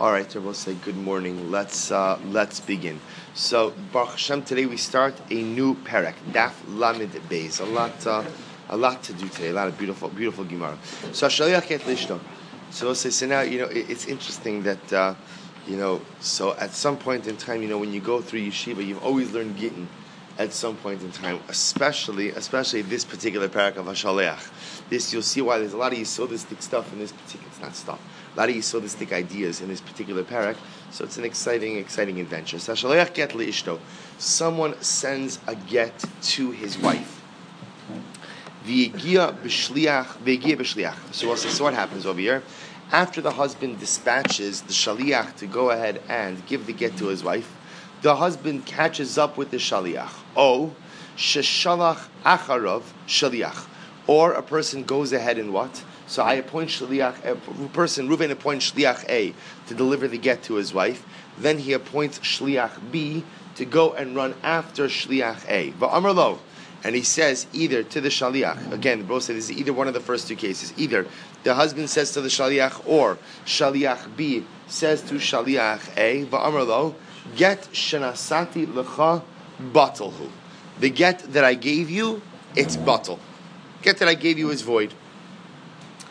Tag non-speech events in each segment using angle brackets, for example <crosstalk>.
All right, we'll say good morning. Let's uh, let's begin. So Baruch Hashem, today we start a new parak, Daf Lamed Beis. A lot, uh, a lot to do today. A lot of beautiful, beautiful Gemara. So Shaliach et Lishto. So we'll say so now. You know, it, it's interesting that uh, you know. So at some point in time, you know, when you go through yeshiva, you've always learned Gittin at some point in time, especially especially this particular parak of Hashaleach. This you'll see why there's a lot of yisodistic stuff in this particular. It's not stuff a lot of Yisodistic ideas in this particular parak. So it's an exciting, exciting adventure. Someone sends a get to his wife. So what happens over here? After the husband dispatches the shaliach to go ahead and give the get to his wife, the husband catches up with the shaliach. Oh, sheshalach acharov shaliach. Or a person goes ahead and what? So I appoint shliach, a person, Reuven appoints shliach A to deliver the get to his wife. Then he appoints shliach B to go and run after shliach A. Va'amar lo. And he says either to the shaliach, again, the bro said this is either one of the first two cases. Either the husband says to the shaliach or shaliach B says to shaliach A, va'amar lo, get shenasati lecha batalhu. The get that I gave you, it's batal. Get that I gave you is void.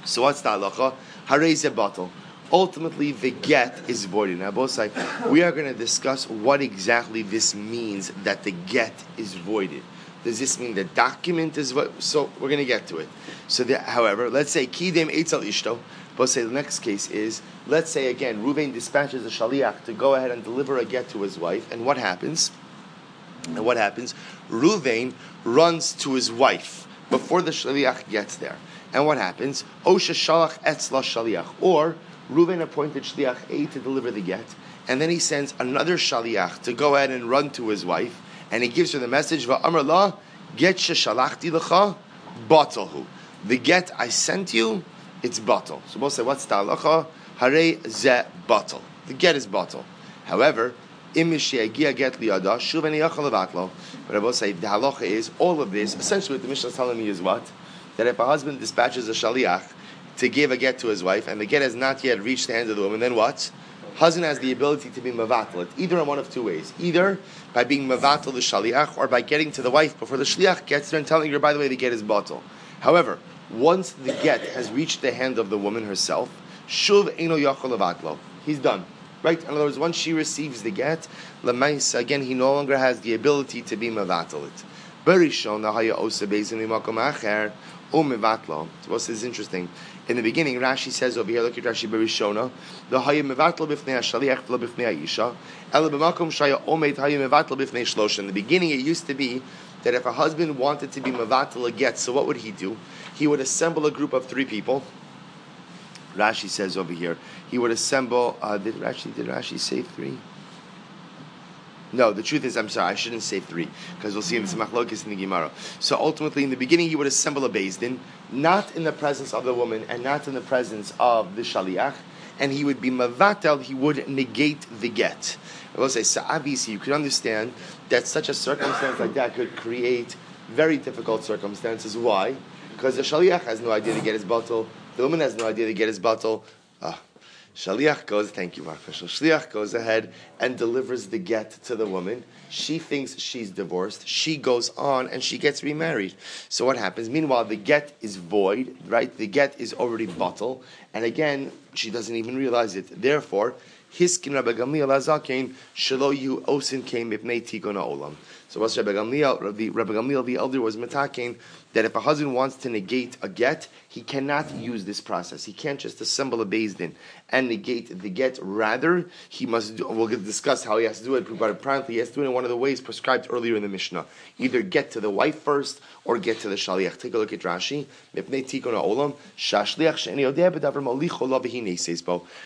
So what's the halacha? Harei batal. Ultimately, the get is voided. Now, both sides, we are going to discuss what exactly this means that the get is voided. Does this mean the document is what? So we're going to get to it. So, that, however, let's say kidem etzel ishto. Both say the next case is let's say again, Ruvain dispatches a shaliach to go ahead and deliver a get to his wife, and what happens? And what happens? Ruvain runs to his wife before the shaliach gets there. And what happens? Osha shalach etzla shaliach. Or Reuven appointed shaliach A to deliver the get, and then he sends another shaliach to go ahead and run to his wife, and he gives her the message, Va'amr la, get shalachti lecha, batalhu. The get I sent you, it's batal. So we'll say, what's the halacha? Hare ze batal. The get is batal. However, im get liyada, shuv But I will say, the halacha is, all of this, essentially what the Mishnah is telling me is what? That if a husband dispatches a shaliach to give a get to his wife, and the get has not yet reached the hands of the woman, then what? Husband has the ability to be mavatal, either in one of two ways. Either by being mavatal the shaliach, or by getting to the wife before the shaliach gets there and telling her, by the way, the get is bottle. However, once the get has reached the hand of the woman herself, shuv eno yachol He's done. Right? In other words, once she receives the get, lemais, again, he no longer has the ability to be mavatal So what's this interesting? In the beginning, Rashi says over here, look at Rashi Berishona, the hayim mevatlo b'fnei hashaliach v'lo b'fnei ha'isha, ela b'makom shaya omet hayim mevatlo b'fnei shlosha. In the beginning, it used to be that if a husband wanted to be mevatel a get, so what would he do? He would assemble a group of three people. Rashi says over here, he would assemble. Uh, did Rashi did Rashi say three? No, the truth is, I'm sorry, I shouldn't say three, because we'll see in the machlokis in the Gemara. So ultimately, in the beginning, he would assemble a Din, not in the presence of the woman and not in the presence of the shaliach, and he would be mavatel, he would negate the get. I will say, so obviously, you could understand that such a circumstance like that could create very difficult circumstances. Why? Because the shaliach has no idea to get his bottle, the woman has no idea to get his bottle. Ah, Shaliach goes, thank you, Mark Shaliach goes ahead and delivers the get to the woman. She thinks she's divorced. She goes on and she gets remarried. So what happens? Meanwhile, the get is void, right? The get is already bottle. And again, she doesn't even realize it. Therefore, Hiskin Rabbi Gamliel Azakein Shelo Yu Osin came Mipnei Tikon Olam. So what's Rabbi Gamliel? The Rabbi Gamliel the elder was metakein that if a husband wants to negate a get, he cannot use this process. He can't just assemble a din and negate the get. Rather, he must. Do, we'll discuss how he has to do it. But apparently, he has to do it in one of the ways prescribed earlier in the Mishnah. Either get to the wife first or get to the shaliach. Take a look at Rashi.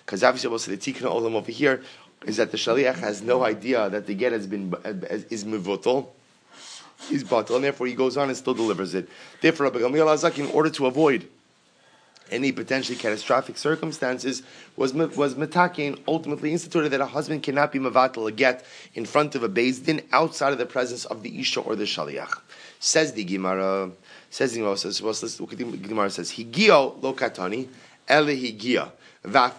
Because obviously, we'll say the tikkun olam over here is that the shaliach has no idea that the get has been uh, is mivotal he's batal, and therefore he goes on and still delivers it. Therefore, Rabbi Gamliel Azak, in order to avoid any potentially catastrophic circumstances, was was metakin ultimately instituted that a husband cannot be mavatal a get in front of a din outside of the presence of the isha or the shaliach. Says the Gemara. Says the Gemara. Says, the Gemara. Says higio lo katani ele higio. So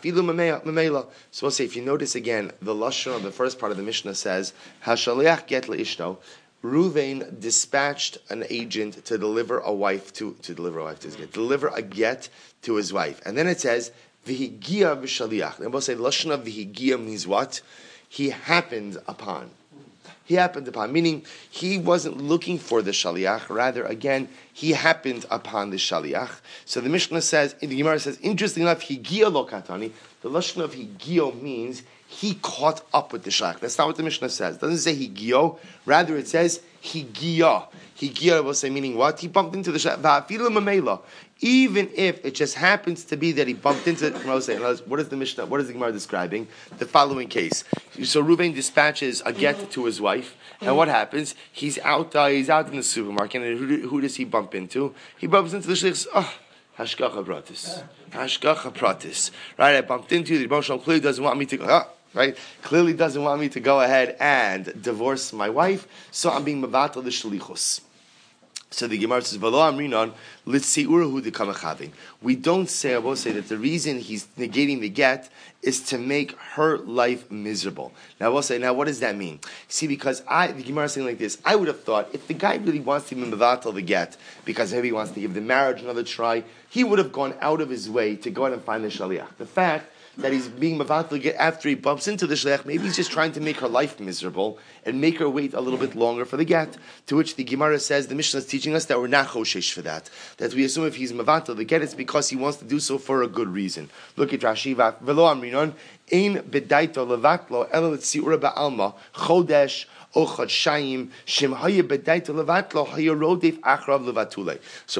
we'll say, if you notice again, the lashon of the first part of the Mishnah says, "Hashaliach get leishto." Ruvain dispatched an agent to deliver a wife to to deliver a wife to his get, deliver a get to his wife, and then it says Vihigia v'shaliach. And we'll say lashon of Vihigia means what? He happened upon he happened upon, meaning he wasn't looking for the shaliach. Rather, again, he happened upon the shaliach. So the Mishnah says, the Gemara says, interesting enough, higia lo katani. The lashon of higio means he caught up with the shaliach. That's not what the Mishnah says. It doesn't say higio. Rather, it says higia. Higia will say meaning what? He bumped into the shaliach. Even if it just happens to be that he bumped into it, what is the Mishnah? What is the Gemara describing? The following case. So Ruvain dispatches a get to his wife, and what happens? He's out. Uh, he's out in the supermarket, and who, who does he bump into? He bumps into the shliach. Oh, Hashgacha pratis. Hashgacha pratis. Right, I bumped into you. The Rebbe clearly doesn't want me to go. Oh, right? Clearly doesn't want me to go ahead and divorce my wife, so I'm being mavatal the shlichus. So the Gemara says, "V'lo amrinon litziurahu dekamachavin." We don't say, I will say that the reason he's negating the get is to make her life miserable. Now I will say, now what does that mean? See, because I, the Gemara is saying like this, I would have thought if the guy really wants to be mevatel the get because maybe he wants to give the marriage another try, he would have gone out of his way to go out and find the shaliach. The fact that he's being mavatal get after he bumps into the shliach. Maybe he's just trying to make her life miserable and make her wait a little bit longer for the get. To which the Gemara says the Mishnah is teaching us that we're not choshesh for that. That we assume if he's mavatal the get, it's because he wants to do so for a good reason. Look at Rashi. Velo amrinon ein bedaito levatlo tziura ba'alma chodesh so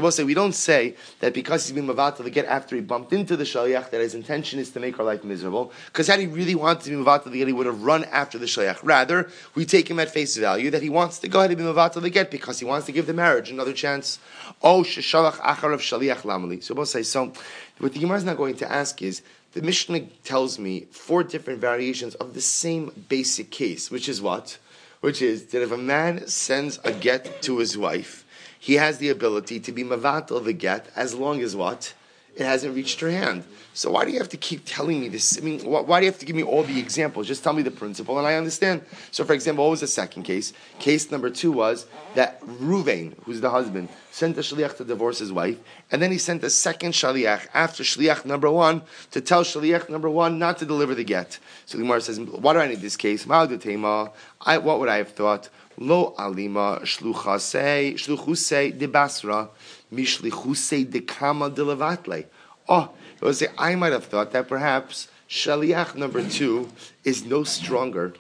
we'll say we don't say that because he's been mavatal get after he bumped into the shaliach that his intention is to make our life miserable. Because had he really wanted to be mavatal get, he would have run after the shaliach. Rather, we take him at face value that he wants to go ahead and be mavatal get because he wants to give the marriage another chance. Oh, sheshalach acharav shaliach lamali. So we'll say so. What the Gemara is not going to ask is. The Mishnah tells me four different variations of the same basic case, which is what? Which is that if a man sends a get to his wife, he has the ability to be mavatal the get as long as what? It hasn't reached her hand. So why do you have to keep telling me this? I mean, why do you have to give me all the examples? Just tell me the principle and I understand. So for example, what was the second case? Case number two was that Ruvain, who's the husband, sent a shliach to divorce his wife, and then he sent a second shliach after shliach number one to tell shliach number one not to deliver the get. So the Gemara says, why do I need this case? I, what would I have thought? Lo alima shluchase shluchuse de basra mishlichuse de kama de levatle. Oh, it was I might have thought that perhaps shaliach number two is no stronger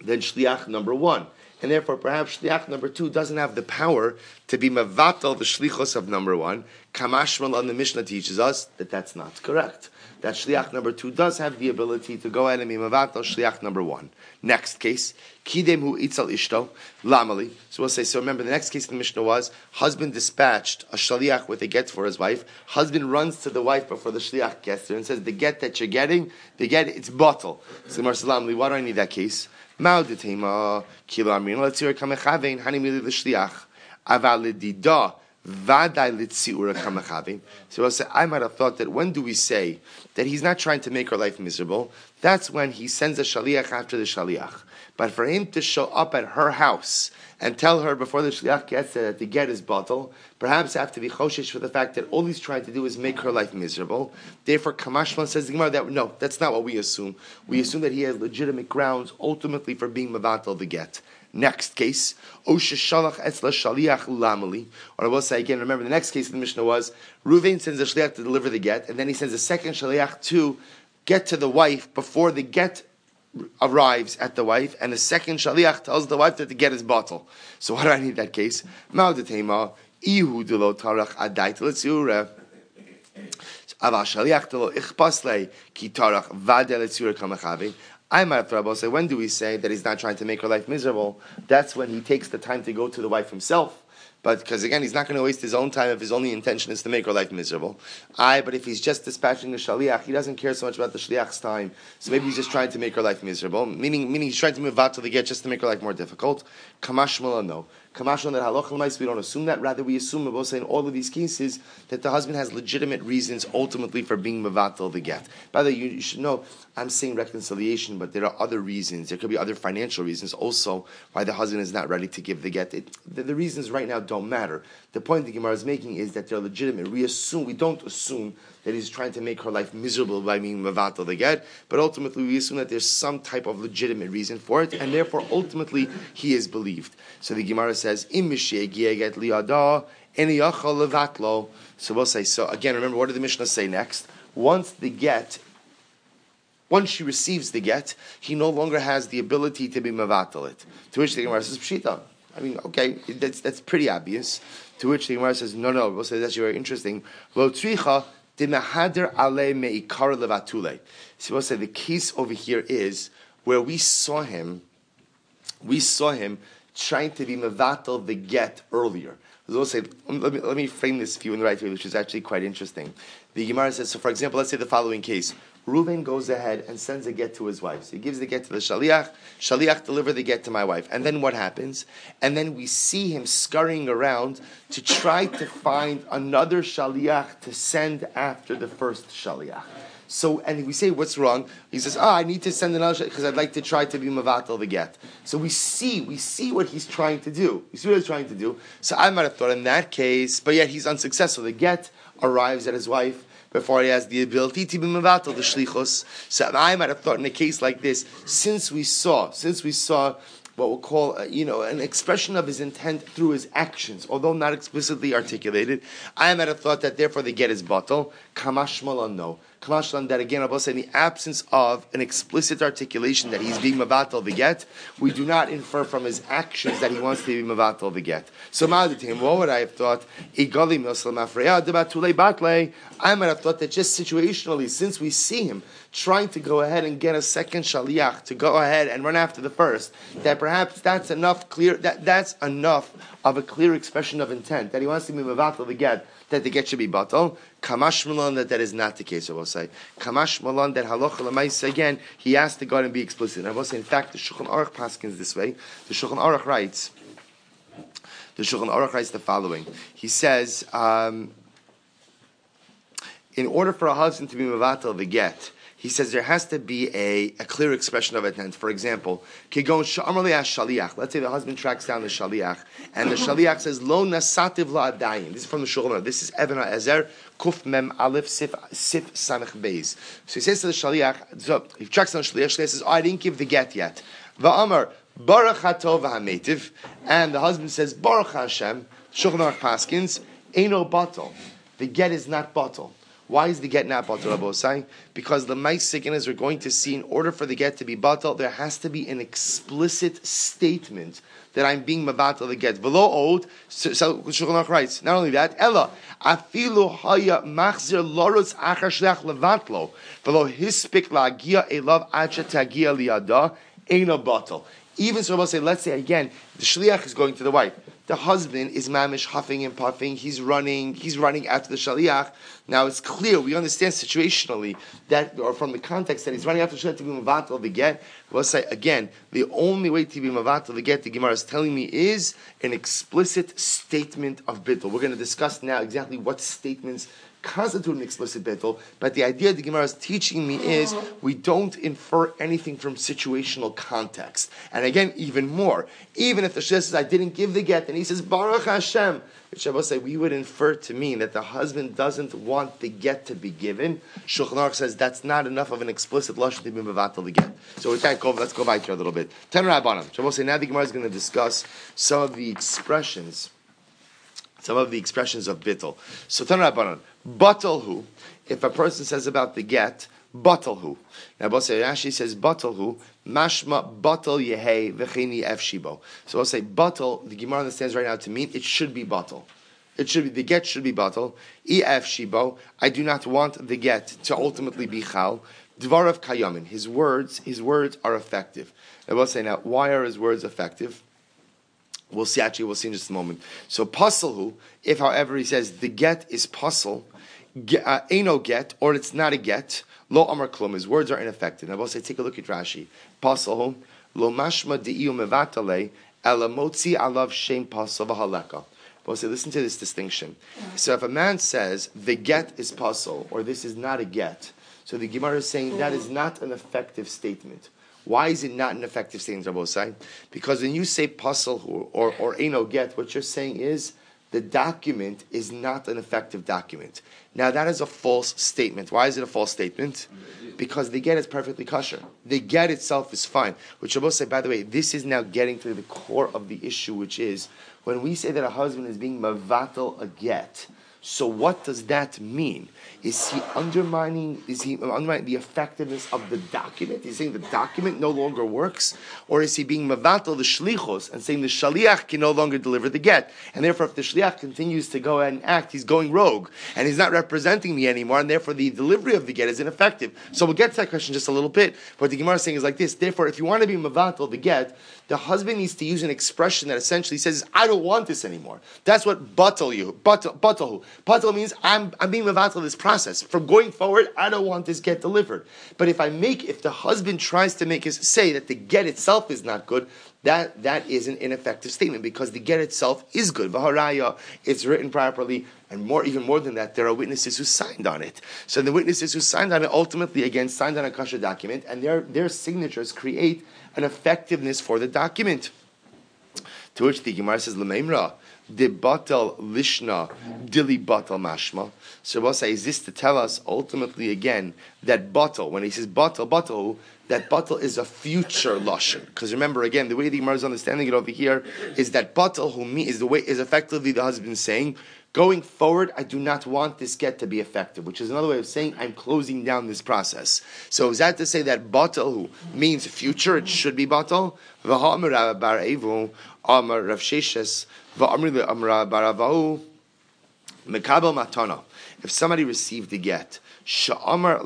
than shliach number one and therefore perhaps shliach number two doesn't have the power to be mavatal the shlichos of number one. Kamashmal on the Mishnah teaches us that that's not correct that shliach number two does have the ability to go ahead and be mavatal shliach number one. Next case, kidem hu itzal ishto lamali. So we'll say. So remember, the next case in the Mishnah was husband dispatched a shliach with a get for his wife. Husband runs to the wife before the shliach gets there and says, "The get that you're getting, the get it's bottle." So Mar Lamali, why do I need that case? Mal detema kilo amin. Let's hear kamechavein hani mili the shliach aval dida. So I say, I might have thought that when do we say that he's not trying to make her life miserable? That's when he sends a shaliach after the shaliach. But for him to show up at her house and tell her before the shliach gets there that get is bottle, perhaps have to be choshish for the fact that all he's trying to do is make her life miserable. Therefore, Kamashman says the Gemara that no, that's not what we assume. We assume that he has legitimate grounds ultimately for being mavatal the get. Next case, Osha Etzla Shaliach Lamali. Or I will say again, remember the next case of the Mishnah was Ruvain sends a Shaliach to deliver the get, and then he sends a second Shaliach to get to the wife before the get arrives at the wife, and the second Shaliach tells the wife that the get is bottle. So why do I need that case? Ma'odetema, Ihu Dilo Tarach Adait. Ava Shaliach Dilo Ichpasle Ki Tarach Vade Letzura Kamachavi. I have trouble. Say, when do we say that he's not trying to make her life miserable? That's when he takes the time to go to the wife himself. But because again, he's not going to waste his own time if his only intention is to make her life miserable. I, but if he's just dispatching the shaliach, he doesn't care so much about the shaliach's time. So maybe he's just trying to make her life miserable. Meaning, meaning he's trying to move out to the get just to make her life more difficult. Kamashmala, no. Kamashon that halach we don't assume that. Rather, we assume in all of these cases that the husband has legitimate reasons ultimately for being mevatel the get. By the way, you should know I'm saying reconciliation, but there are other reasons. There could be other financial reasons also why the husband is not ready to give the get. It, the, the, reasons right now don't matter. The point the Gemara is making is that they're legitimate. We assume, we don't assume that he's trying to make her life miserable by being mevatel the get, but ultimately we assume that there's some type of legitimate reason for it, and therefore ultimately he is believed. So the Gemara says, Im get liada, so we'll say, so again, remember, what did the Mishnah say next? Once the get once she receives the get, he no longer has the ability to be mavatal it. To which the Gemara says, Pshita. I mean, okay, that's, that's pretty obvious. To which the Gemara says, no, no, we'll say that's very interesting. Lo tricha dimahader ale meikar levatule. So we'll say the case over here is where we saw him, we saw him trying to be mavatal the get earlier. We'll say, um, let me, let me frame this for you in the right way, which is actually quite interesting. The Gemara says, so for example, let's say the following case. Reuven goes ahead and sends a get to his wife. So he gives the get to the shaliach. Shaliach deliver the get to my wife. And then what happens? And then we see him scurrying around to try to find another shaliach to send after the first shaliach. So, and we say, what's wrong? He says, ah, oh, I need to send another because I'd like to try to be mavatal the get. So we see, we see what he's trying to do. We see what he's trying to do. So I might have thought in that case, but yet he's unsuccessful. The get arrives at his wife before he has the ability to be mevatel the shlichus. So I might have thought in a case like this, since we saw, since we saw what we'll call, uh, you know, an expression of his intent through his actions, although not explicitly articulated. I might have thought that therefore the get is bottle. Kamashmalan, no. Kamashmalan, that again, I'll say in the absence of an explicit articulation that he's being mavatal the get, we do not infer from his actions that he wants to be mavatal the get. So, Ma'aditim, what would I have thought? I might have thought that just situationally, since we see him trying to go ahead and get a second shaliach to go ahead and run after the first, that perhaps that's enough clear that that's enough of a clear expression of intent that he wants to be mavatal the get that the get should be batal. Kamash malon that that is not the case. I will say kamash malon that halacha lemaisa again he asked the go and be explicit. And I will say in fact the Shulchan Aruch paskins this way. The Shulchan Aruch writes. The Shulchan Aruch writes the following. He says. Um, in order for a husband to be mavatal the get, he says there has to be a, a clear expression of intent. For example, let's say the husband tracks down the shaliach, and the shaliach says, Lo nasativ la adayin. This is from the Shulchan This is Evan Ezer, Kuf Mem Aleph Sif, Sif Samech Beis. So he says to the shaliach, so he tracks down the shaliach, he says, oh, I didn't give the get yet. Va'amar, Baruch HaTov HaMetiv, and the husband says, Baruch Hashem, Shulchan Aruch Paskins, Eino Batal. The get is not bottle. Why is the get not batal, Rabosai? Because the Maisikin, as we're going to see, in order for the get to be batal, there has to be an explicit statement that I'm being mabatal the get. Below old, Shulchan writes. Not only that, Ella afilu haya machzir lorus achar shlech levatlo velo hispik lagia elav acha tagia liada a batal. Even so, say, let's say again, the shliach is going to the wife the husband is mamish huffing and puffing. He's running. He's running after the shaliach. Now it's clear. We understand situationally that, or from the context that he's running after the shaliach to be mavatal the get. We'll say again, the only way to be mavatal the get, the Gemara is telling me, is an explicit statement of bittul. We're going to discuss now exactly what statements constitute an explicit bittul, but the idea the Gemara is teaching me is we don't infer anything from situational context. And again, even more, even if the Sheh says, I didn't give the get, and he says, Baruch Hashem, which I will say we would infer to mean that the husband doesn't want the get to be given. Shulchan says that's not enough of an explicit lashon to be mevatel the get. So can't go. Let's go back here a little bit. Ten rabbanim. Shabbos say now the Gemara is going to discuss some of the expressions, some of the expressions of bittel. So ten rabbanim. Batalhu, if a person says about the get, batalhu. Now, Rashi says batalhu, mashma batal yehe v'chini efshibo. So I'll say batal, the Gemara understands right now to mean it should be batal. It should be, the get should be batal. Ef shibo, I do not want the get to ultimately be chal. Dvarav kayamin, his words, his words are effective. I will say now, why are his words effective? We'll see, actually, we'll see in just a moment. So, pasalhu, if however he says the get is pasal, uh, no get, or it's not a get, lo amar klum, his words are ineffective. Now, say, take a look at Rashi. Pasalhu, lo mashma di'iu mevatale, Elamotzi alav shem pasal v'haleka. So listen to this distinction. So if a man says the get is pasal or this is not a get, so the Gemara is saying that is not an effective statement. Why is it not an effective statement, Rabbi Because when you say pasal or, or, or eno get, what you're saying is the document is not an effective document. Now that is a false statement. Why is it a false statement? Because the get is perfectly kosher. The get itself is fine. Which I will say, by the way, this is now getting to the core of the issue, which is when we say that a husband is being mavatal a get, so what does that mean? Is he undermining? Is he undermining the effectiveness of the document? He's saying the document no longer works, or is he being mavatal the shlichos and saying the shaliach can no longer deliver the get, and therefore if the shliach continues to go and act, he's going rogue, and he's not representing me anymore, and therefore the delivery of the get is ineffective. So we'll get to that question just a little bit. What the Gemara is saying is like this: Therefore, if you want to be mavatal the get, the husband needs to use an expression that essentially says, "I don't want this anymore." That's what batal you, batal, means I'm, I'm being mevatel this process. From going forward, I don't want this get delivered. But if I make, if the husband tries to make us say that the get itself is not good, that that is an ineffective statement because the get itself is good. Vaharaya, it's written properly, and more, even more than that, there are witnesses who signed on it. So the witnesses who signed on it ultimately, again, signed on a kasha document, and their their signatures create an effectiveness for the document. To which the Gemara says, "Lememra." de batal lishna dili batal mashma. So say, is this to tell us ultimately again that batal, when he says batal, batal, that batal is a future lashon. Because remember again, the way the Gemara is understanding it over here is that batal who is the way is effectively the husband saying, Going forward, I do not want this get to be effective, which is another way of saying I'm closing down this process. So is that to say that batal means future? It should be batal. Sheshes, Matana. If somebody received the get, Matana.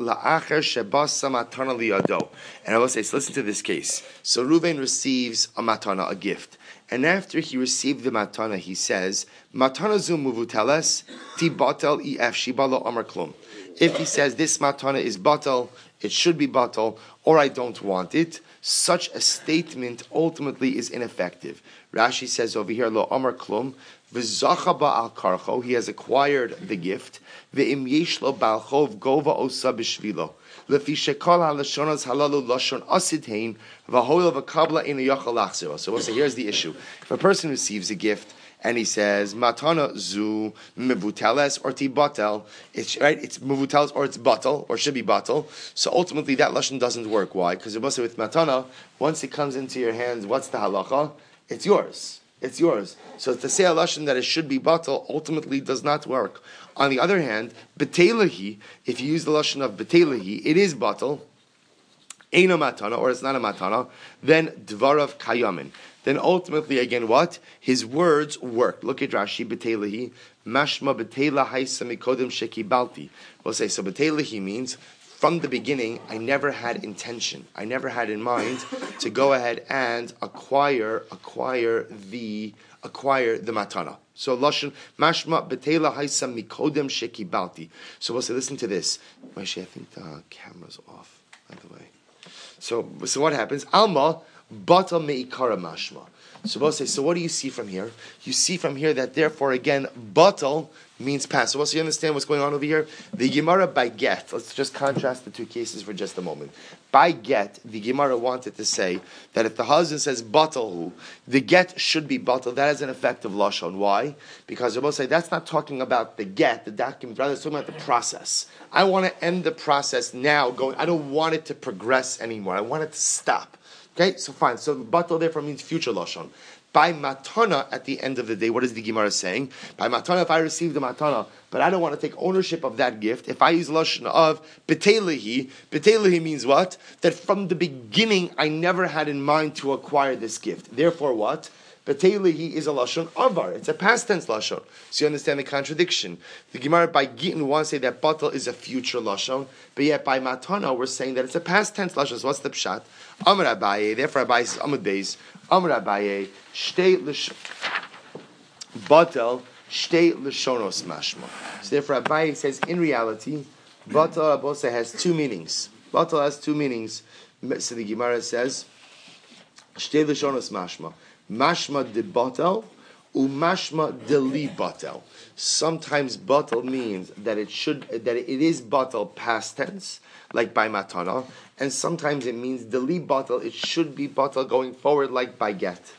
And I will say, so listen to this case. So Reuven receives a matana, a gift. And after he received the matana, he says, Matana zu muvuteles, ti batel ef shibalo amar klum. If he says this matana is batal, it should be batal, or I don't want it, such a statement ultimately is ineffective. Rashi says over here, Lo Amar Klum, V'zacha al karcho, he has acquired the gift, V'im yesh lo balchov gova osa b'shvilo. Lefi shekol ha-lashonas halalu lashon asidhein, v'hoil v'kabla inu yachal lachzero. So we'll say, here's the issue. If a person receives a gift, and he says matana zu mevuteles or tibatel. It's right. It's mevuteles or it's batal or should be batal. So ultimately, that lashon doesn't work. Why? Because it must with matana. Once it comes into your hands, what's the halacha? It's yours. It's yours. So to say a lashon that it should be batal ultimately does not work. On the other hand, betelahi, if you use the lashon of betelahi, it is batal. A matana, or it's not a matana, then dvarav kayamin then ultimately, again, what? His words work. Look at Rashi, Betelahi, Mashma Betela Haisa Mikodem Shekibalti. We'll say, so Betelahi means, from the beginning, I never had intention. I never had in mind to go ahead and acquire, acquire the, acquire the matana. So lashon mashma betela haisa mikodem shekibalti. So we'll say, listen to this. Actually, I think the camera's off. By the way. So so what happens? Alma Bata meikara mashma. So we'll say, so what do you see from here? You see from here that therefore again, batal means past. So you understand what's going on over here, the Gemara by get, let's just contrast the two cases for just a moment. By get, the Gemara wanted to say that if the husband says batal, the get should be batal. That has an effect of lashon. Why? Because we'll say that's not talking about the get, the document, rather it's talking about the process. I want to end the process now. Going, I don't want it to progress anymore. I want it to stop. Okay, so fine. So batal therefore means future lashon. By matana, at the end of the day, what is the Gemara saying? By matana, if I receive the matana, but I don't want to take ownership of that gift, if I use lashon of betelehi, betelehi means what? That from the beginning I never had in mind to acquire this gift. Therefore, what? Betelehi is a lashon avar. It's a past tense lashon. So you understand the contradiction. The Gemara by Gittin wants to say that batal is a future lashon, but yet by matana we're saying that it's a past tense lashon. So what's the pshat? Amr Abaye. Therefore, Abaye says Amud Beis. Amr Abaye. Shtei lish batal shtei lishonos mashma. So therefore, Abaye says in reality, batal Abose has two meanings. Batal has two meanings. So the Gemara says shtei lishonos mashma. Mashma de batel, umashma de li batel. Sometimes batel means that it should that it is batel past tense, like by matana, and sometimes it means the li batel. It should be batel going forward, like by get.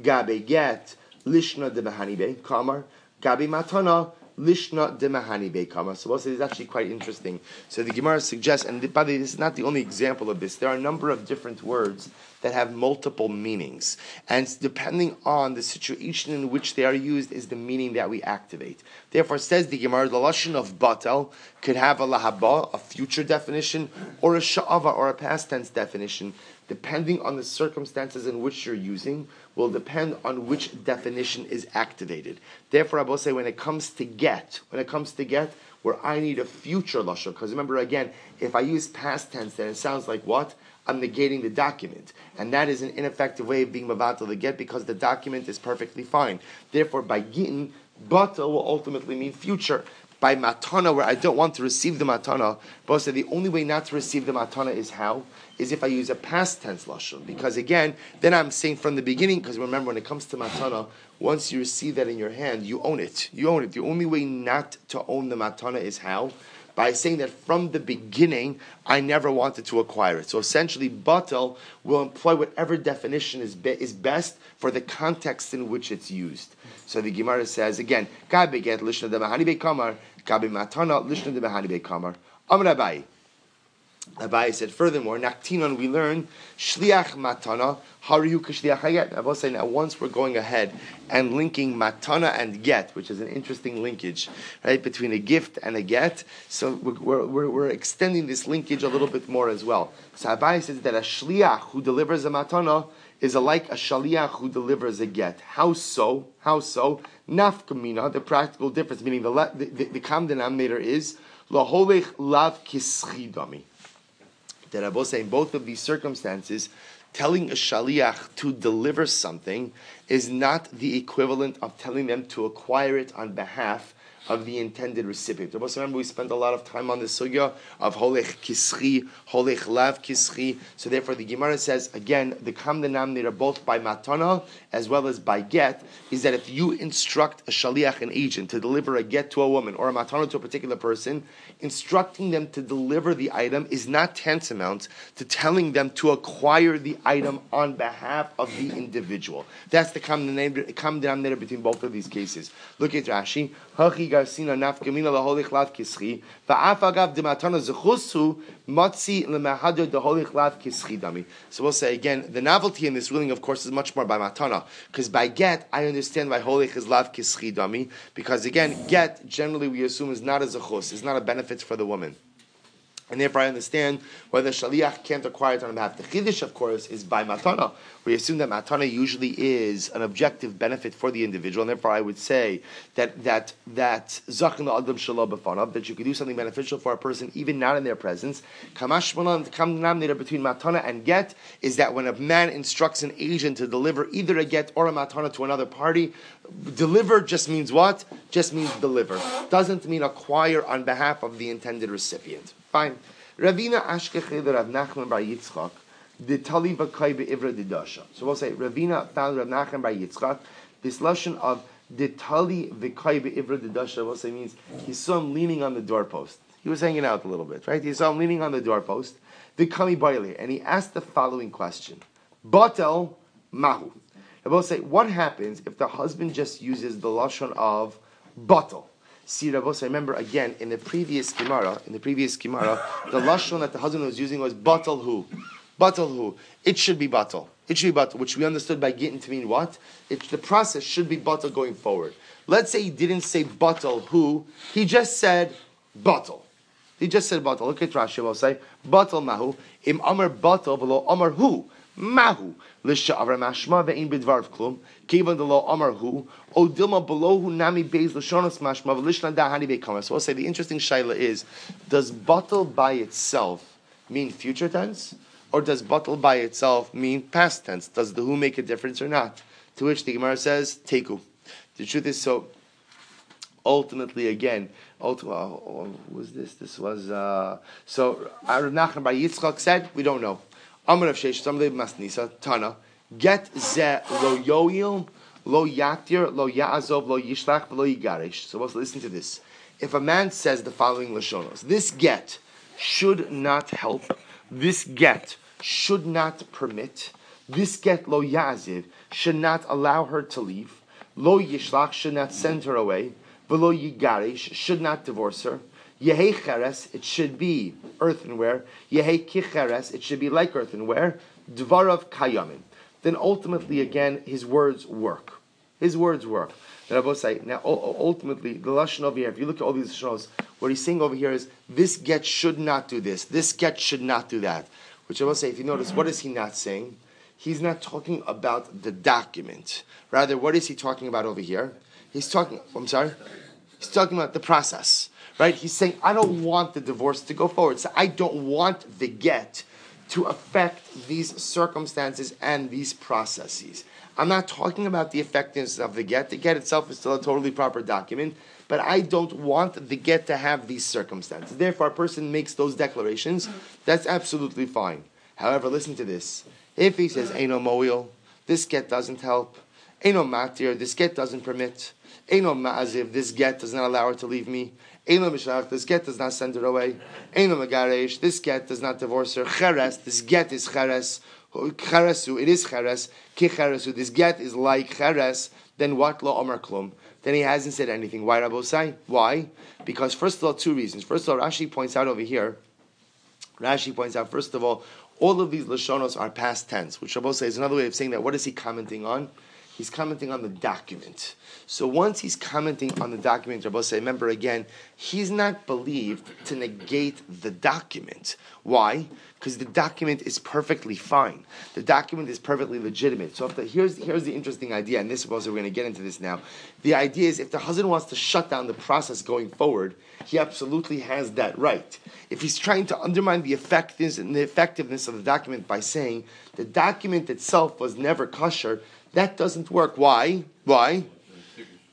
Gabe get lishna de behanibe kamar. Gabi matana lishna de mahani bekama. So what is actually quite interesting. So the Gemara suggests, and by the way, this is not the only example of this. There are a number of different words that have multiple meanings, and depending on the situation in which they are used, is the meaning that we activate. Therefore, says the Gemara, the lashon of batel could have a lahaba, a future definition, or a sha'ava, or a past tense definition depending on the circumstances in which you're using, will depend on which definition is activated. Therefore, I will say when it comes to get, when it comes to get, where I need a future lashon, because remember again, if I use past tense, then it sounds like what? I'm negating the document. And that is an ineffective way of being mavatal the get because the document is perfectly fine. Therefore, by gittin, bata will ultimately mean future by matana where I don't want to receive the matana. Both say the only way not to receive the matana is how? Is if I use a past tense lashon. Because again, then I'm saying from the beginning. Because remember, when it comes to matana, once you receive that in your hand, you own it. You own it. The only way not to own the matana is how? By saying that from the beginning, I never wanted to acquire it. So essentially, batel will employ whatever definition is, be, is best for the context in which it's used. So the Gemara says again, "Gabi get lishna de bekamar, gabi matana lishna de mahani bekamar." Abai. Abai said, furthermore, Naktinon, we learn, Shliach Matana, Harihu Shliach Hayet. I will say now, once we're going ahead and linking Matana and Get, which is an interesting linkage, right, between a gift and a get, so we're, we're, we're extending this linkage a little bit more as well. So Abai says that a Shliach who delivers a Matana is a, like a shaliach who delivers a get. How so? How so? Nafkamina, the practical difference, meaning the, the, the, the common denominator is laholech lav kischidami. That I will say in both of these circumstances, telling a shaliach to deliver something is not the equivalent of telling them to acquire it on behalf of the intended recipient. Remember we spent a lot of time on the sugya of holech kischi, holech lav kischi. So therefore the Gemara says, again, the common denominator both by matana as well as by get, is that if you instruct a shaliach, an agent, to deliver a get to a woman or a matana to a particular person, instructing them to deliver the item is not tantamount to telling them to acquire the item on behalf of the individual. That's the common denominator between both of these cases. Look at Rashi. Garsina nafkamina laholich lav kischi va'af agav dematana zechusu dami. So we'll say again, the novelty in this ruling, of course, is much more by matana, because by get, I understand why holich is lav dami, because again, get generally we assume is not a zechus, is not a benefit for the woman. And therefore, I understand whether shaliach can't acquire it on behalf. The chiddush, of course, is by matana. We assume that matana usually is an objective benefit for the individual, and therefore, I would say that that that zachin adam shalom that you could do something beneficial for a person even not in their presence. Kamash the between matana and get is that when a man instructs an agent to deliver either a get or a matana to another party, deliver just means what? Just means deliver. Doesn't mean acquire on behalf of the intended recipient. Fine. Ravina Ashkeche Rav Nachman Bar Yitzchak, the Tali Vakai Be'ivra Didasha. So we'll say, Ravina found Rav Nachman bar Yitzchak, this lesson of the Tali Vakai Be'ivra Didasha, we'll say means he saw him leaning on the doorpost. He was hanging out a little bit, right? He saw him leaning on the doorpost, the Kami Baile, and he asked the following question. Batel Mahu. I will say, what happens if the husband just uses the lashon of batel? See, Rabos, I remember again in the previous Gemara, in the previous Gemara, the lashon that the husband was using was batal who, batal who. It should be batal. It should be batal, which we understood by getting to mean what? It, the process should be batal going forward. Let's say he didn't say batal who, he just said batal. He just said batal. Look at Rashi. Will say batal mahu im amar batal below amar who mahu l'sha'avra mashma ve'in bidvarv klum kivan the lo amar hu o dilma below hu nami beis l'shonas mashma v'lishna dahani be'kamar. So I'll say the interesting shaila is, does batal by itself mean future tense, or does batal by itself mean past tense? Does the who make a difference or not? To which the Gemara says teku. The truth is so. Ultimately, again, ultimately, oh, was this? This was uh, so. Rav Nachman bar Yitzchak said, "We don't know." Amar of Sheish Samle Masnisa Tana Get ze lo yoil, lo yatir, lo yaazov, lo yishlach, lo yigarish. So let's listen to this. If a man says the following lashonos, this get should not help, this get should not permit, this get lo yaziv should not allow her to leave, lo yishlach should not send her away, velo yigarish should not divorce her, Yehei cheres, it should be earthenware. Yehei kicheres, it should be like earthenware. Dvarav kayamin. Then ultimately, again, his words work. His words work. Will say, now ultimately, the lashon over here, if you look at all these shows, what he's saying over here is, this get should not do this. This get should not do that. Which I will say, if you notice, what is he not saying? He's not talking about the document. Rather, what is he talking about over here? He's talking, I'm sorry? He's talking about the process right? He's saying, I don't want the divorce to go forward. So I don't want the get to affect these circumstances and these processes. I'm not talking about the effectiveness of the get. The get itself is still a totally proper document, but I don't want the get to have these circumstances. Therefore, a person makes those declarations. That's absolutely fine. However, listen to this. If he says, Aino moil, this get doesn't help. Aino matir, this get doesn't permit. Aino ma'aziv, this get does not allow her to leave me. Eino Mishach, this get does not send her away. Eino Magaresh, this get does not divorce her. Cheres, this get is Cheres. Cheresu, it is Cheres. Ki this get is like Cheres. Then what? Lo Omer Klum. Then he hasn't said anything. Why, Rabbosai? Why? Because first of all, two reasons. First of all, Rashi points out over here, Rashi points out, first of all, all of these Lashonos are past tense, which Rabbosai is another way of saying that. What is he commenting on? He's commenting on the document. So once he's commenting on the document, Rabbi say, remember again, he's not believed to negate the document. Why? Because the document is perfectly fine. The document is perfectly legitimate. So the, here's, here's the interesting idea, and this is what we're going to get into this now. The idea is if the husband wants to shut down the process going forward, he absolutely has that right. If he's trying to undermine the effectiveness and the effectiveness of the document by saying the document itself was never kosher, that doesn't work. Why? Why?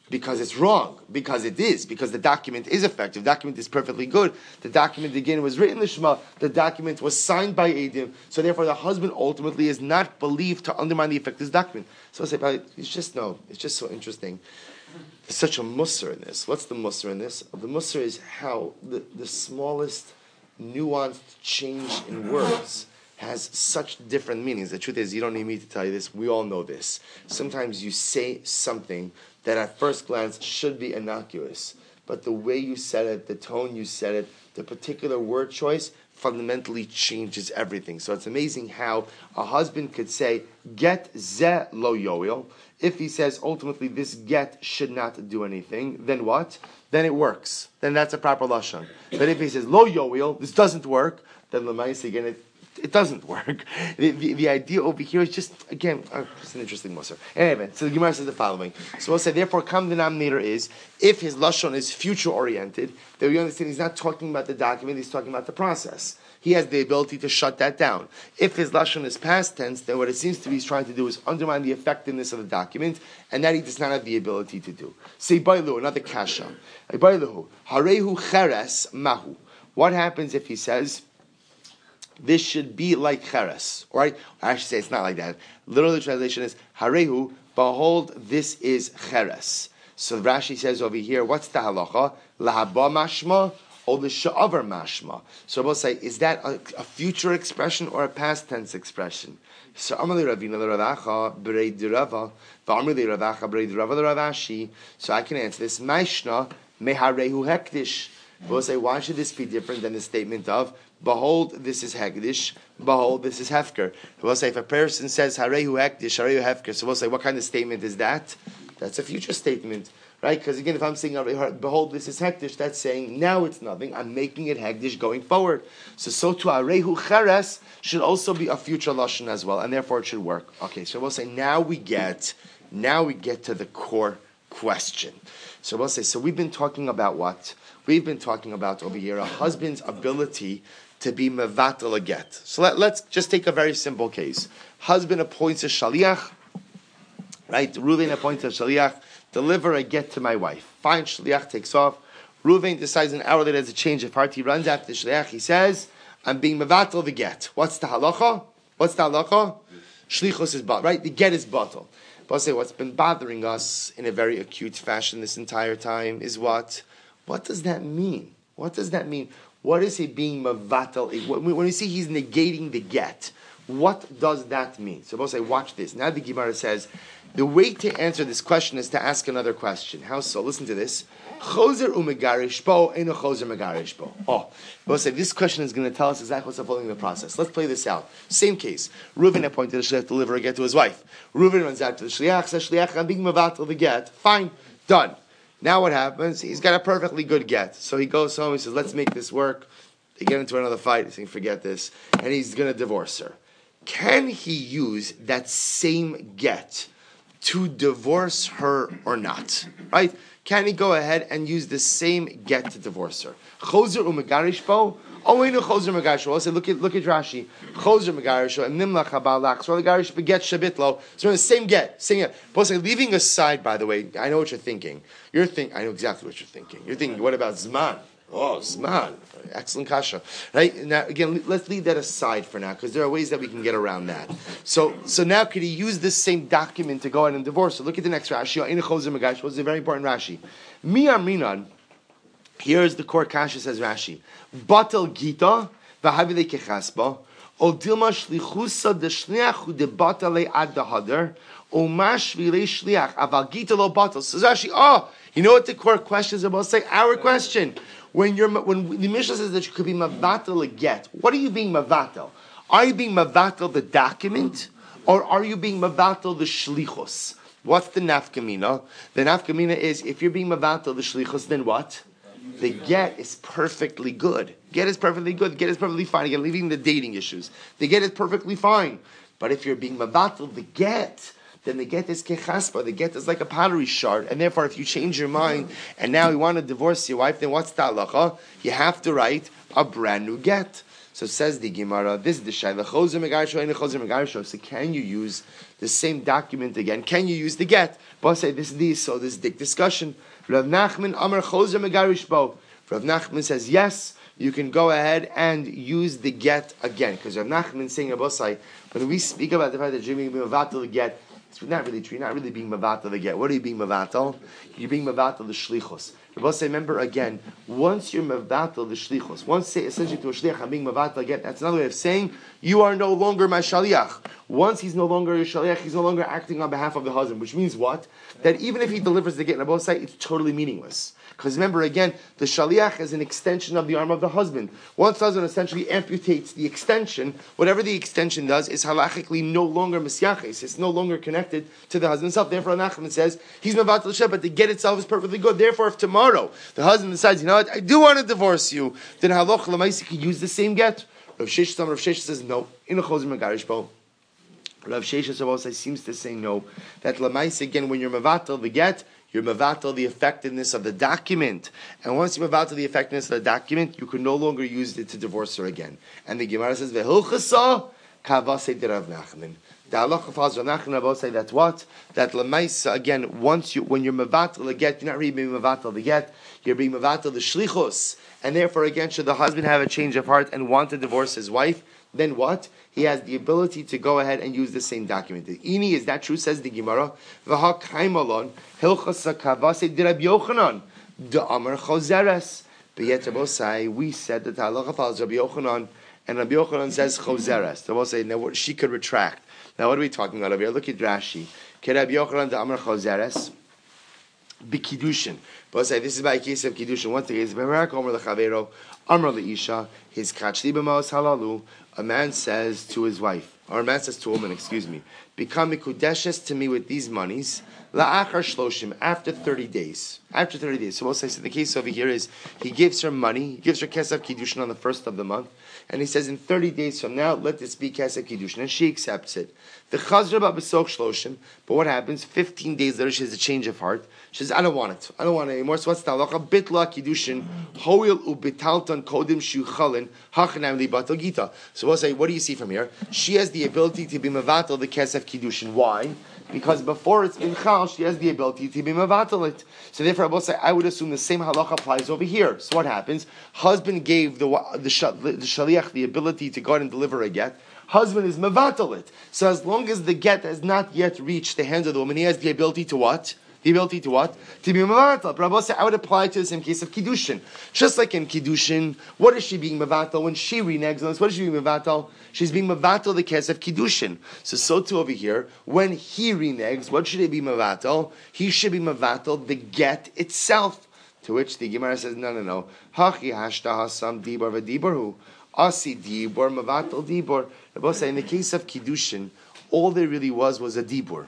Because it's wrong. Because it is. Because the document is effective. The document is perfectly good. The document again was written the Shema. The document was signed by Adim. So therefore, the husband ultimately is not believed to undermine the effect of this document. So I say, it's just no. It's just so interesting. There's such a musr in this. What's the musr in this? The musr is how the, the smallest nuanced change in words has such different meanings. The truth is, you don't need me to tell you this. We all know this. Sometimes you say something that at first glance should be innocuous, but the way you said it, the tone you said it, the particular word choice fundamentally changes everything. So it's amazing how a husband could say, get ze lo yoil. If he says ultimately this get should not do anything, then what? Then it works. Then that's a proper lashon. But if he says lo yoil, this doesn't work, then lemaisi again it it doesn't work. <laughs> The, the, the, idea over here is just, again, uh, it's an interesting Musar. Anyway, so the Gemara says the following. So we'll say, therefore, common denominator is, if his Lashon is future oriented, then we understand he's not talking about the document, he's talking about the process. He has the ability to shut that down. If his Lashon is past tense, then what it seems to be he's trying to do is undermine the effectiveness of the document, and that he does not have the ability to do. Say, Bailu, another kasha. Bailu, Harehu Cheres Mahu. What happens if he says, this should be like cheres, right? I should say it's not like that. Literally, the translation is harehu. Behold, this is cheres. So Rashi says over here, what's the halacha? Lahaba mashma or the sha'avar mashma. So we'll say, is that a, a, future expression or a past tense expression? So Amali Ravina. So I can answer this. Maishna Meharehu Hektish. We'll say, why should this be different than the statement of Behold, this is Hegdish. Behold, this is Hefker. We'll say if a person says Harehu Hekdish, Harehu Hefker, so we'll say what kind of statement is that? That's a future statement, right? Because again, if I'm saying Behold, this is Hekdish, that's saying now it's nothing. I'm making it Hegdish going forward. So so to Harehu Cheres should also be a future lashon as well, and therefore it should work. Okay, so we'll say now we get now we get to the core question. So we'll say so we've been talking about what we've been talking about over here a husband's ability to be mevatel a get. So let, us just take a very simple case. Husband appoints a shaliach, right? Reuven appoints a shaliach, deliver a get to my wife. Fine, shaliach takes off. Reuven decides an hour later a change of heart. He runs after the shaliach. He says, I'm being mevatel the get. What's the halacha? What's the halacha? Shlichus is bottle, right? The get is bottle. But say what's been bothering us in a very acute fashion this entire time is what? What does that mean? What does that mean? What is he being mavatal? When we see he's negating the get, what does that mean? So we'll say, watch this. Now the Gemara says, the way to answer this question is to ask another question. How so? Listen to this. Choser umegarish bo, a choser megarish bo. Oh, we'll say this question is going to tell us exactly what's unfolding in the process. Let's play this out. Same case. Reuven appointed the shliach to deliver a get to his wife. Reuven runs out to the shliach, says shliach, I'm being mavatal the get. Fine, done. Now what happens? He's got a perfectly good get. So he goes home, he says, let's make this work. They get into another fight, he's saying, forget this. And he's going to divorce her. Can he use that same get to divorce her or not? Right? Can he go ahead and use the same get to divorce her? Choser umegarish bo. Oh, we know choser megarish. Also, look at look at Rashi. Choser megarish and nimla habalach. So the garish beget shabitlo. So the same get, same get. But leaving aside, by the way, I know what you're thinking. You're thinking. I know exactly what you're thinking. You're thinking. What about zman? Oh, Zman. Excellent kasha. Right? Now, again, let's leave that aside for now, because there are ways that we can get around that. So, so now could he use this same document to go ahead and divorce? So look at the next Rashi. Was a very important Rashi. Mi Minan. Here's the core kasha, says Rashi. Batal Gita, v'havile kechasba, o dilma shlichusa de batale ad de hader, o mash vile shliach, aval Gita lo batal. Says Rashi, oh, you know what the core question is about? Say, our question when you're when the Mishnah says that you could be mavatal a get, what are you being mavatal? Are you being mavatal the document, or are you being mavatal the shlichus? What's the nafkamina? The nafkamina is if you're being mavatal the shlichus, then what? The get is perfectly good. Get is perfectly good. Get is perfectly fine. Again, leaving the dating issues. The get is perfectly fine. But if you're being mavatal the get, then the get is kechaspa. The get is like a pottery shard, and therefore, if you change your mind and now you want to divorce your wife, then what's the halacha? You have to write a brand new get. So says the Gemara, this is the Shaila Choser Megarisho and Choser Megarisho. So can you use the same document again? Can you use the get? But say this is the so this big discussion. Rav Nachman Amar Choser Megarishbo. Rav Nachman says yes. You can go ahead and use the get again because Rav Nachman saying Abosai when we speak about the fact that Jimmy Mivatul get it's not really true. You're not really being mavatal again. What are you being mavatal? You're being mavatal the shlichus. say, remember again, once you're mavatal the shlichus, once say essentially to a shliach, I'm being mavatal again, that's another way of saying you are no longer my shaliach. Once he's no longer your shaliach, he's no longer acting on behalf of the husband, which means what? That even if he delivers the get in say it's totally meaningless. Because remember, again, the shaliach is an extension of the arm of the husband. Once the husband essentially amputates the extension, whatever the extension does is halachically no longer misyaches. It's no longer connected to the husband himself. Therefore, Nachman says he's mavatal shem, but the get itself is perfectly good. Therefore, if tomorrow the husband decides, you know what, I do want to divorce you, then halach lamaisi could use the same get. Rav Shesh, Rav Shesh says no. In a chozim megarish bo. Rav Sheshes seems to say no. That lamais again, when you're mavatal the get, you're mavatal the effectiveness of the document. And once you're mavatal the effectiveness of the document, you can no longer use it to divorce her again. And the Gemara says, Vehilchasa kavase de Rav Nachman. The halacha falls Rav Nachman say that's what? That lemaisa, again, once you, when you're mavatal the get, you're not really being mavatal the get, you're being mavatal the shlichus. And therefore, again, should the husband have a change of heart and want to divorce his wife, then what? He has the ability to go ahead and use the same document. The ini is that true? Says the Gemara. V'ha kaimalon hilchas kavase dirab Yochanan the Amar chozeres. But say we said that halacha follows Rabbi Yochanan, and Rabbi Yochanan says chozeres. Say now she could retract. Now what are we talking about over here? Look at Rashi. Rabbi Yochanan the Amar chozeres. Bikidushin. But say this is by a case of kiddushin. Once again, it's Bemerak Omer lechavero Amar leisha. His kachli b'maos halalu a man says to his wife, or a man says to a woman, excuse me, become mikudeshes to me with these monies, la'achar shloshim, after 30 days. After 30 days. So we'll say, so the case over here is, he gives her money, he gives her kesef kiddushin on the first of the month, and he says, in 30 days from now, let this be kesef kiddushin, and she accepts it. The chazra b'sok shloshim, but what happens? 15 days later, she has a change of heart. She says, I don't want it. I don't want it anymore. So what's the halacha? Bitla kiddushin, hoil ubitalton kodim shuchalin, hachanam li gita. So we'll say, what do you see from here? She has the ability to be mavatal the kesef kiddushin. Why? Because before it's in chal, she has the ability to be Mavatalit. So therefore, I will say, I would assume the same halacha applies over here. So what happens? Husband gave the the, the shaliach the ability to go and deliver a get. husband is mevatel it. So as long as the get has not yet reached the hands of the woman, he has the ability to what? Ability to what? To be mevatel. Rabbi said, I would apply to the same case of kiddushin. Just like in kiddushin, what is she being mevatel when she reneges on this? What is she being mevatel? She's being mevatel the case of kiddushin. So so too over here, when he reneges, what should he be mevatel? He should be mevatel the get itself. To which the Gemara says, no, no, no. Hachi hashta hasam dibor v'diborhu. Asi dibor mevatel dibor. Rabbi said, in the case of kiddushin, all there really was was a dibor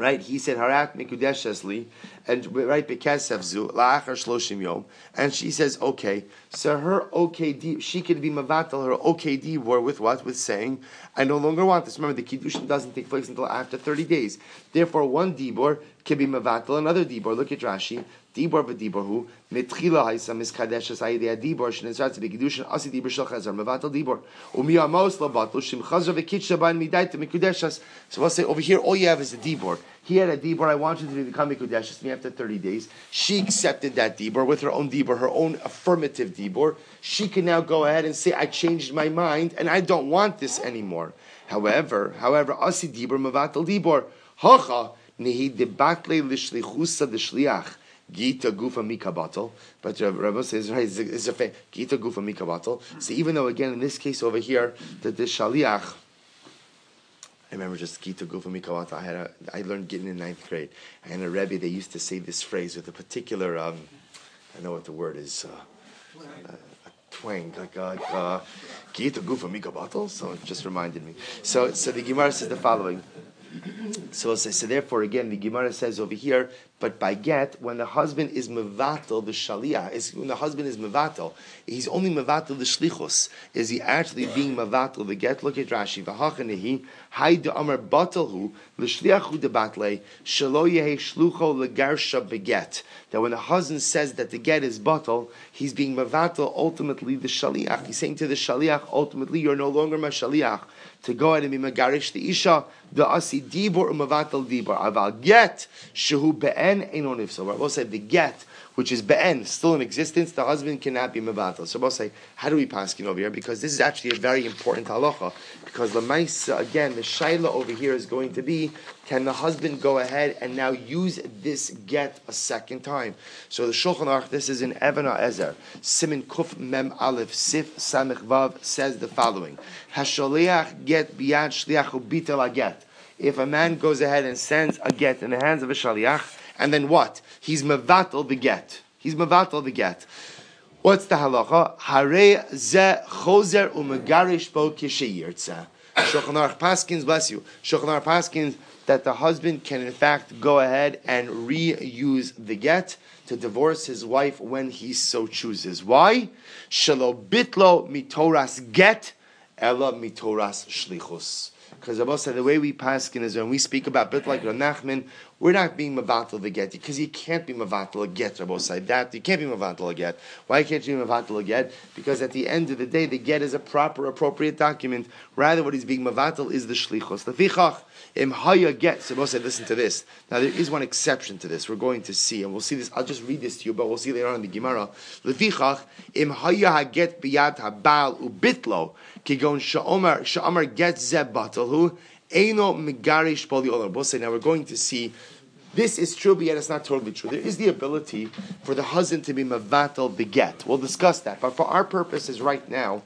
right? He said harat mikudeshesli, and right bekesevzu la'achar shloshim yom, and she says okay. So her OKD, she could be mavatal her OKD war with what? With saying, I no longer want this. Remember, the kiddushin doesn't take place until after thirty days. Therefore, one dibor can be mavatal another dibor. Look at Rashi. Dibor v'dibor hu mitchila haisa miskadesh as ayidei dibor shenizrat to be kiddushin asi dibor shel chazar mevatel dibor umi amos labatul shim chazar v'kitcha bain midait to mikudeshas. So we'll say over here all you have is a dibor. He had a dibor. I want you to become mikudeshas me after thirty days. She accepted that dibor with her own dibor, her own affirmative dibor. She can now go ahead and say I changed my mind and I don't want this anymore. However, however, asi dibor mevatel dibor hacha nehi debatle lishlichusa deshliach. Gita Gufa Mikabatal, but Rabbi says right, is a Gita Gufa Mikabatal. So even though again in this case over here that the Shaliach, I remember just Gita Gufa Mikabatal. I had a, I learned getting in ninth grade. Had a Rebbe. They used to say this phrase with a particular, um, I know what the word is. Uh, uh, twang, like uh, uh, Gita Gufa Mikabatal. So it just reminded me. So, so the Gemara says the following. So, so, therefore, again, the Gemara says over here, but by get, when the husband is mevatel, the shalia, is when the husband is mevatel, he's only mevatel the shlichus. Is he actually being mevatel the get? Look at Rashi. V'hachanehi hay de amar batelhu l'shliachu de batle shelo yehe shlucho legarsha beget. That when the husband says that the get is batel, he's being mevatel ultimately the shaliach. He's saying to the shaliach, ultimately, you're no longer my shaliach to go ahead and be megarish the isha, the asi dibor umavatal dibor. Aval get shehu be'en enonif. So Rabbi said the get, which is be'en, still in existence, the husband cannot be mevatal. So Rabbi say, how do we pass over here? Because this is actually a very important halacha. Because the maisa, again, the shaila over here is going to be, can the husband go ahead and now use this get a second time? So the Shulchan Aruch, this is in Even HaEzer, Simin Kuf Mem Aleph Sif Samich Vav says the following: Hasholiach get biyad shliach ubitel get. If a man goes ahead and sends a get in the hands of a shaliach, and then what? He's mevatel the get. He's mevatel the get. What's the halacha? Hare ze chozer umegarish bo kishayirtza. Shulchan Aruch Paskins, bless you. Shulchan Aruch Paskins that the husband can in fact go ahead and reuse the get to divorce his wife when he so chooses. Why? Shelo bitlo mitoras get ella mitoras shlichus. Because Abba said the way we paskin is when we speak about bit like Nachman, we're not being mavatal the get because you can't be mavatal a get. Rabbi said that you can't be mavatal a get. Why can't you be mavatal a get? Because at the end of the day, the get is a proper, appropriate document. Rather, what he's being mavatal is the shlichos. The fichach im haya get. Said, listen to this. Now there is one exception to this. We're going to see, and we'll see this. I'll just read this to you, but we'll see later on in the Gemara. Lefichach im haya haget biyad habal ubitlo kigon sha'omar sha'omar get zeb batalhu Eino megarish poli olam. Now we're going to see this is true, but yet it's not totally true. There is the ability for the husband to be mavatal beget. We'll discuss that. But for our purposes right now,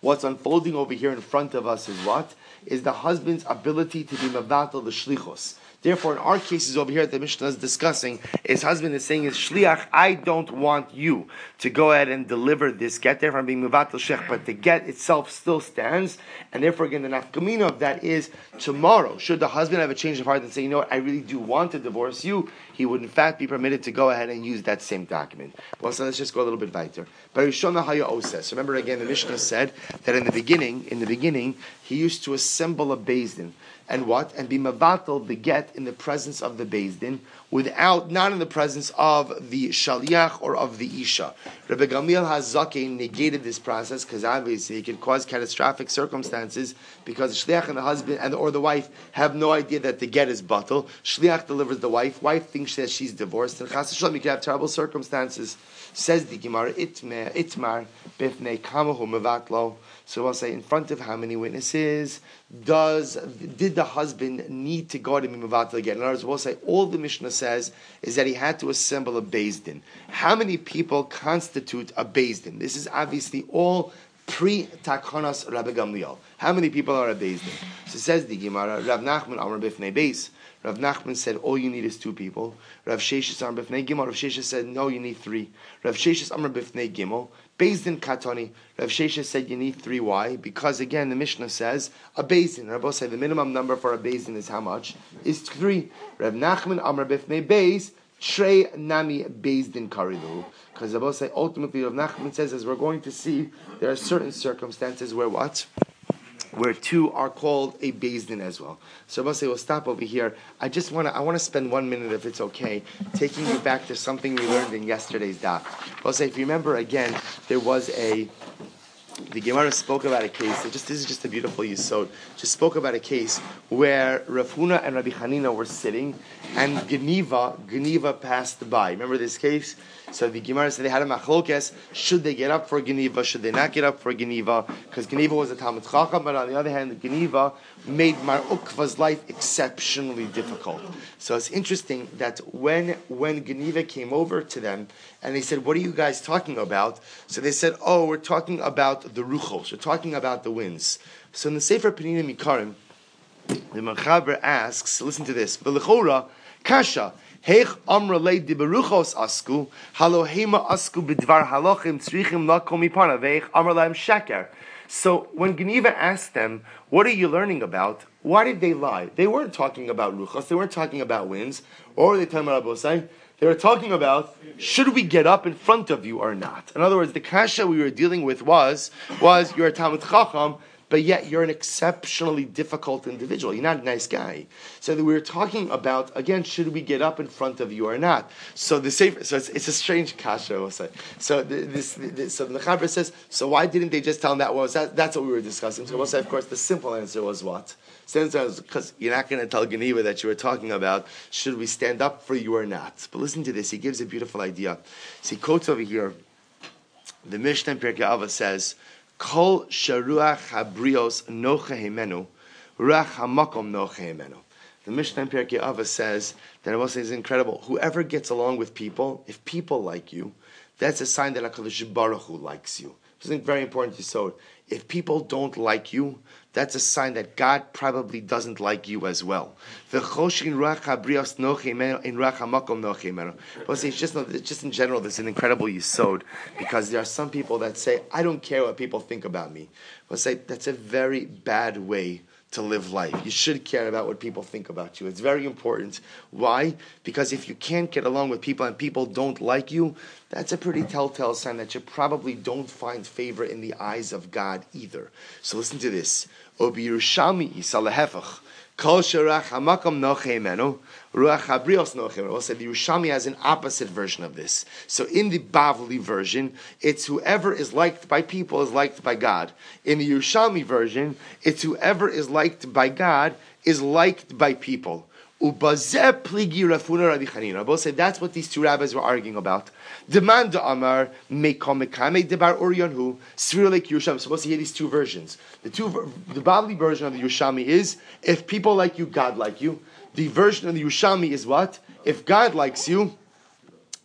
what's unfolding over here in front of us is what? Is the husband's ability to be mavatal the shlichos. Therefore, in our cases over here that the Mishnah is discussing, his husband is saying, "Is shliach, I don't want you to go ahead and deliver this get." Therefore, I'm being mevatel shech, but the get itself still stands, and therefore, again, the nafkamina of that is tomorrow. Should the husband have a change of heart and say, "You know what, I really do want to divorce you," he would in fact be permitted to go ahead and use that same document. Well, so let's just go a little bit weiter. But Rishona Haya Oses. Remember again, the Mishnah said that in the beginning, in the beginning, he used to assemble a bezdin and what? And be mavatal the get in the presence of the Din, without, not in the presence of the shaliach or of the isha. Rabbi Gamliel Hazakin negated this process because obviously it can cause catastrophic circumstances because the shliach and the husband and or the wife have no idea that the get is batal. Shliach delivers the wife. Wife thinks that she's divorced, and chas you can have terrible circumstances. Says the Gemara, itmar, bifnei kamahu mevatlo. So I'll say, in front of how many witnesses does did the husband need to go to Mimavat again? In other words, we'll say all the Mishnah says is that he had to assemble a Din. How many people constitute a Din? This is obviously all pre Takhanas Rabbi Gamliel. How many people are a Din? So says the Gemara, Rav Nachman Amr Bifnei Beis. Rav Nachman said, all you need is two people. Rav Sheshis Amr Bifnei Gimel. Rav Sheshis said, no, you need three. Rav Sheshis Amr Bifnei Gimel. Bezdin Katoni. Rav Shesha said you need three. Why? Because again, the Mishnah says a Bezdin. Rav said the minimum number for a Bezdin is how much? Is three. Rav Nachman Amr Bifnei Bez. Trey Nami Bezdin Karilu. Because Rabbi say ultimately Rav Nachman says, as we're going to see, there are certain circumstances where what? Where two are called a Din as well. So I'll say we'll stop over here. I just want to I want to spend one minute, if it's okay, taking you back to something we learned in yesterday's daf. I'll say if you remember again, there was a the Gemara spoke about a case. Just this is just a beautiful yisod. Just spoke about a case where Rav Huna and Rabbi Hanina were sitting, and Geniva Geniva passed by. Remember this case? So the Gemara said they had a machlokes. Should they get up for Geniva? Should they not get up for Geniva? Because Geniva was a Talmud Chacham, but on the other hand, the Geniva made Mar Ukva's life exceptionally difficult. So it's interesting that when when Geniva came over to them and they said, "What are you guys talking about?" So they said, "Oh, we're talking about the ruchos. We're talking about the winds." So in the Sefer Penina Mikarim, the Machaber asks, "Listen to this." Kasha. Heich amra asku, asku bidvar halochim tzrichim veich amra lahem sheker. So when Geniva asked them, what are you learning about? Why did they lie? They weren't talking about ruchos, they weren't talking about winds, or they talking about? They were talking about should we get up in front of you or not. In other words, the kasha we were dealing with was was you're a Talmud Chacham, but yet you're an exceptionally difficult individual. You're not a nice guy. So we were talking about again, should we get up in front of you or not? So the safer, so it's, it's a strange kasha. We'll say. So the, this, this, so the Chaber says, so why didn't they just tell him that? was that, that's what we were discussing. So we'll say, of course, the simple answer was what? Since because you're not going to tell Geniva that you were talking about, should we stand up for you or not? But listen to this. He gives a beautiful idea. See, quotes over here. The Mishnah Pirkei Avos says, Kol sharuach habrios nocha himenu, ruach hamakom nocha himenu. The Mishnah in Pirkei Avos says that it is incredible. Whoever gets along with people, if people like you, that's a sign that Hakadosh Baruch Hu likes you. It's very important to so. If people don't like you, that's a sign that God probably doesn't like you as well. But it's just, it's just in general, there's an incredible yisod because there are some people that say, I don't care what people think about me. But say, that's a very bad way to live life. You should care about what people think about you. It's very important. Why? Because if you can't get along with people and people don't like you, that's a pretty telltale sign that you probably don't find favor in the eyes of God either. So listen to this. Kol Sharach Hamakam Nochemenu. Ruach Habrios Nochem. We'll the Yerushalmi has an opposite version of this. So in the Bavli version, it's whoever is liked by people is liked by God. In the Yerushalmi version, it's whoever is liked by God is liked by people. Ubazeh pligi Rav Huna Rabbi Chanina. Both said that's what these two rabbis were arguing about. Demand Amar mekomekame debar Orionhu Svirlik Yerushalmi. Supposed to hear these two versions. The two, the Bavli version of the Yerushalmi is if people like you, God like you. The version of the Yerushalmi is what? If God likes you,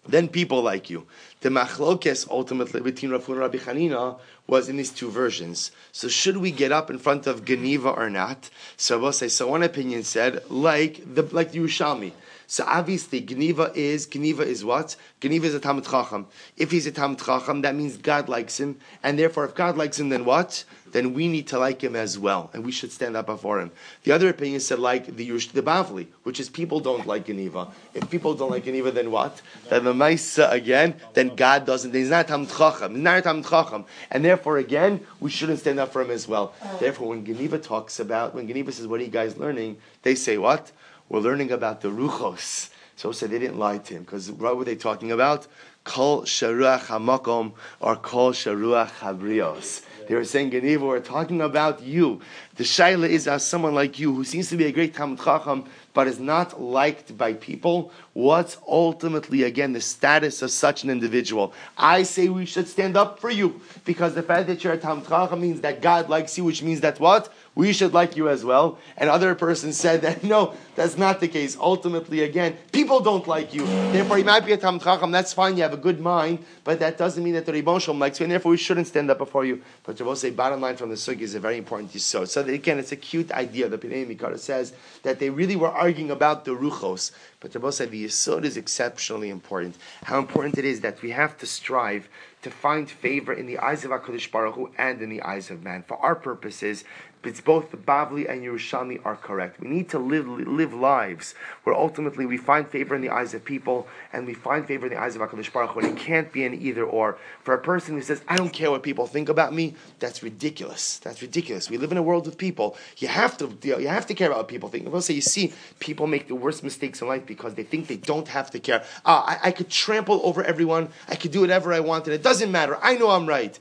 then people like you. The machlokes ultimately between Rav Huna and Rabbi Chanina was in these two versions. So should we get up in front of Geniva or not? So I will say. So one opinion said like the like the Yerushalmi. So obviously, Geniva is Geniva is what? Geniva is a Talmud Chacham. If he's a Talmud Chacham, that means God likes him, and therefore, if God likes him, then what? then we need to like him as well, and we should stand up before him. The other opinion said like the Yush the Bavli, which is people don't like Geniva. If people don't like Geniva, then what? Then the Maisa again, then God doesn't. He's not Tam Chacham. He's not Tam Chacham, and therefore again we shouldn't stand up for him as well. Therefore, when Geniva talks about when Geniva says, "What are you guys learning?" They say, "What? We're learning about the Ruchos." So said they didn't lie to him because what were they talking about? Kol sharuach hamakom or kol sharuach habrios. They were saying, Geniva, we're talking about you. The Shaila is as someone like you who seems to be a great Talmud Chacham, but is not liked by people. What's ultimately, again, the status of such an individual? I say we should stand up for you because the fact that you're a Talmud Chacham means that God likes you, which means that what? We should like you as well. And other person said that <laughs> no, that's not the case. Ultimately, again, people don't like you. Therefore, you might be a Tam Chacham, that's fine, you have a good mind, but that doesn't mean that the Ribbon Shalom likes you, and therefore we shouldn't stand up before you. But to say, bottom line from the Sugi is a very important yisod. So again, it's a cute idea. The Pinei Mikara says that they really were arguing about the Ruchos. But to say the yisod is exceptionally important. How important it is that we have to strive to find favor in the eyes of HaKadosh Baruch Hu and in the eyes of man. For our purposes, it's both the Bavli and Yerushalmi are correct. We need to live live lives where ultimately we find favor in the eyes of people and we find favor in the eyes of HaKadosh Baruch Hu. And it can't be an either or. For a person who says, I don't care what people think about me, that's ridiculous. That's ridiculous. We live in a world of people. You have to you have to care about what people think. We'll say, you see, people make the worst mistakes in life because they think they don't have to care. Uh, I, I could trample over everyone. I could do whatever I want, and it doesn't matter. I know I'm right.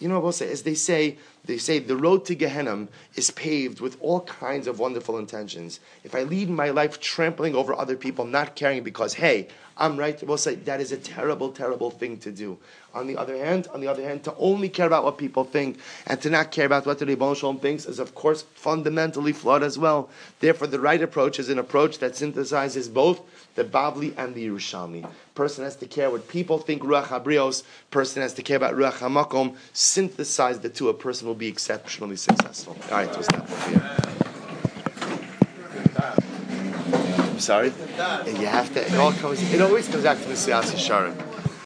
You know what say? As they say, they say the road to Gehenna is paved with all kinds of wonderful intentions. If I lead my life trampling over other people, not caring because, hey, I'm right, we'll say that is a terrible, terrible thing to do. On the other hand, on the other hand, to only care about what people think and to not care about what the Ribbon Shalom thinks is, of course, fundamentally flawed as well. Therefore, the right approach is an approach that synthesizes both the Bavli and the Yerushalmi. Person has to care what people think Ruach Habrios. Person has to care about Ruach Hamakom. Synthesize the two. A person will be exceptionally successful. All right, we'll stop here. Sorry, you have to. It all comes. It always comes back to Siyasa Sharon.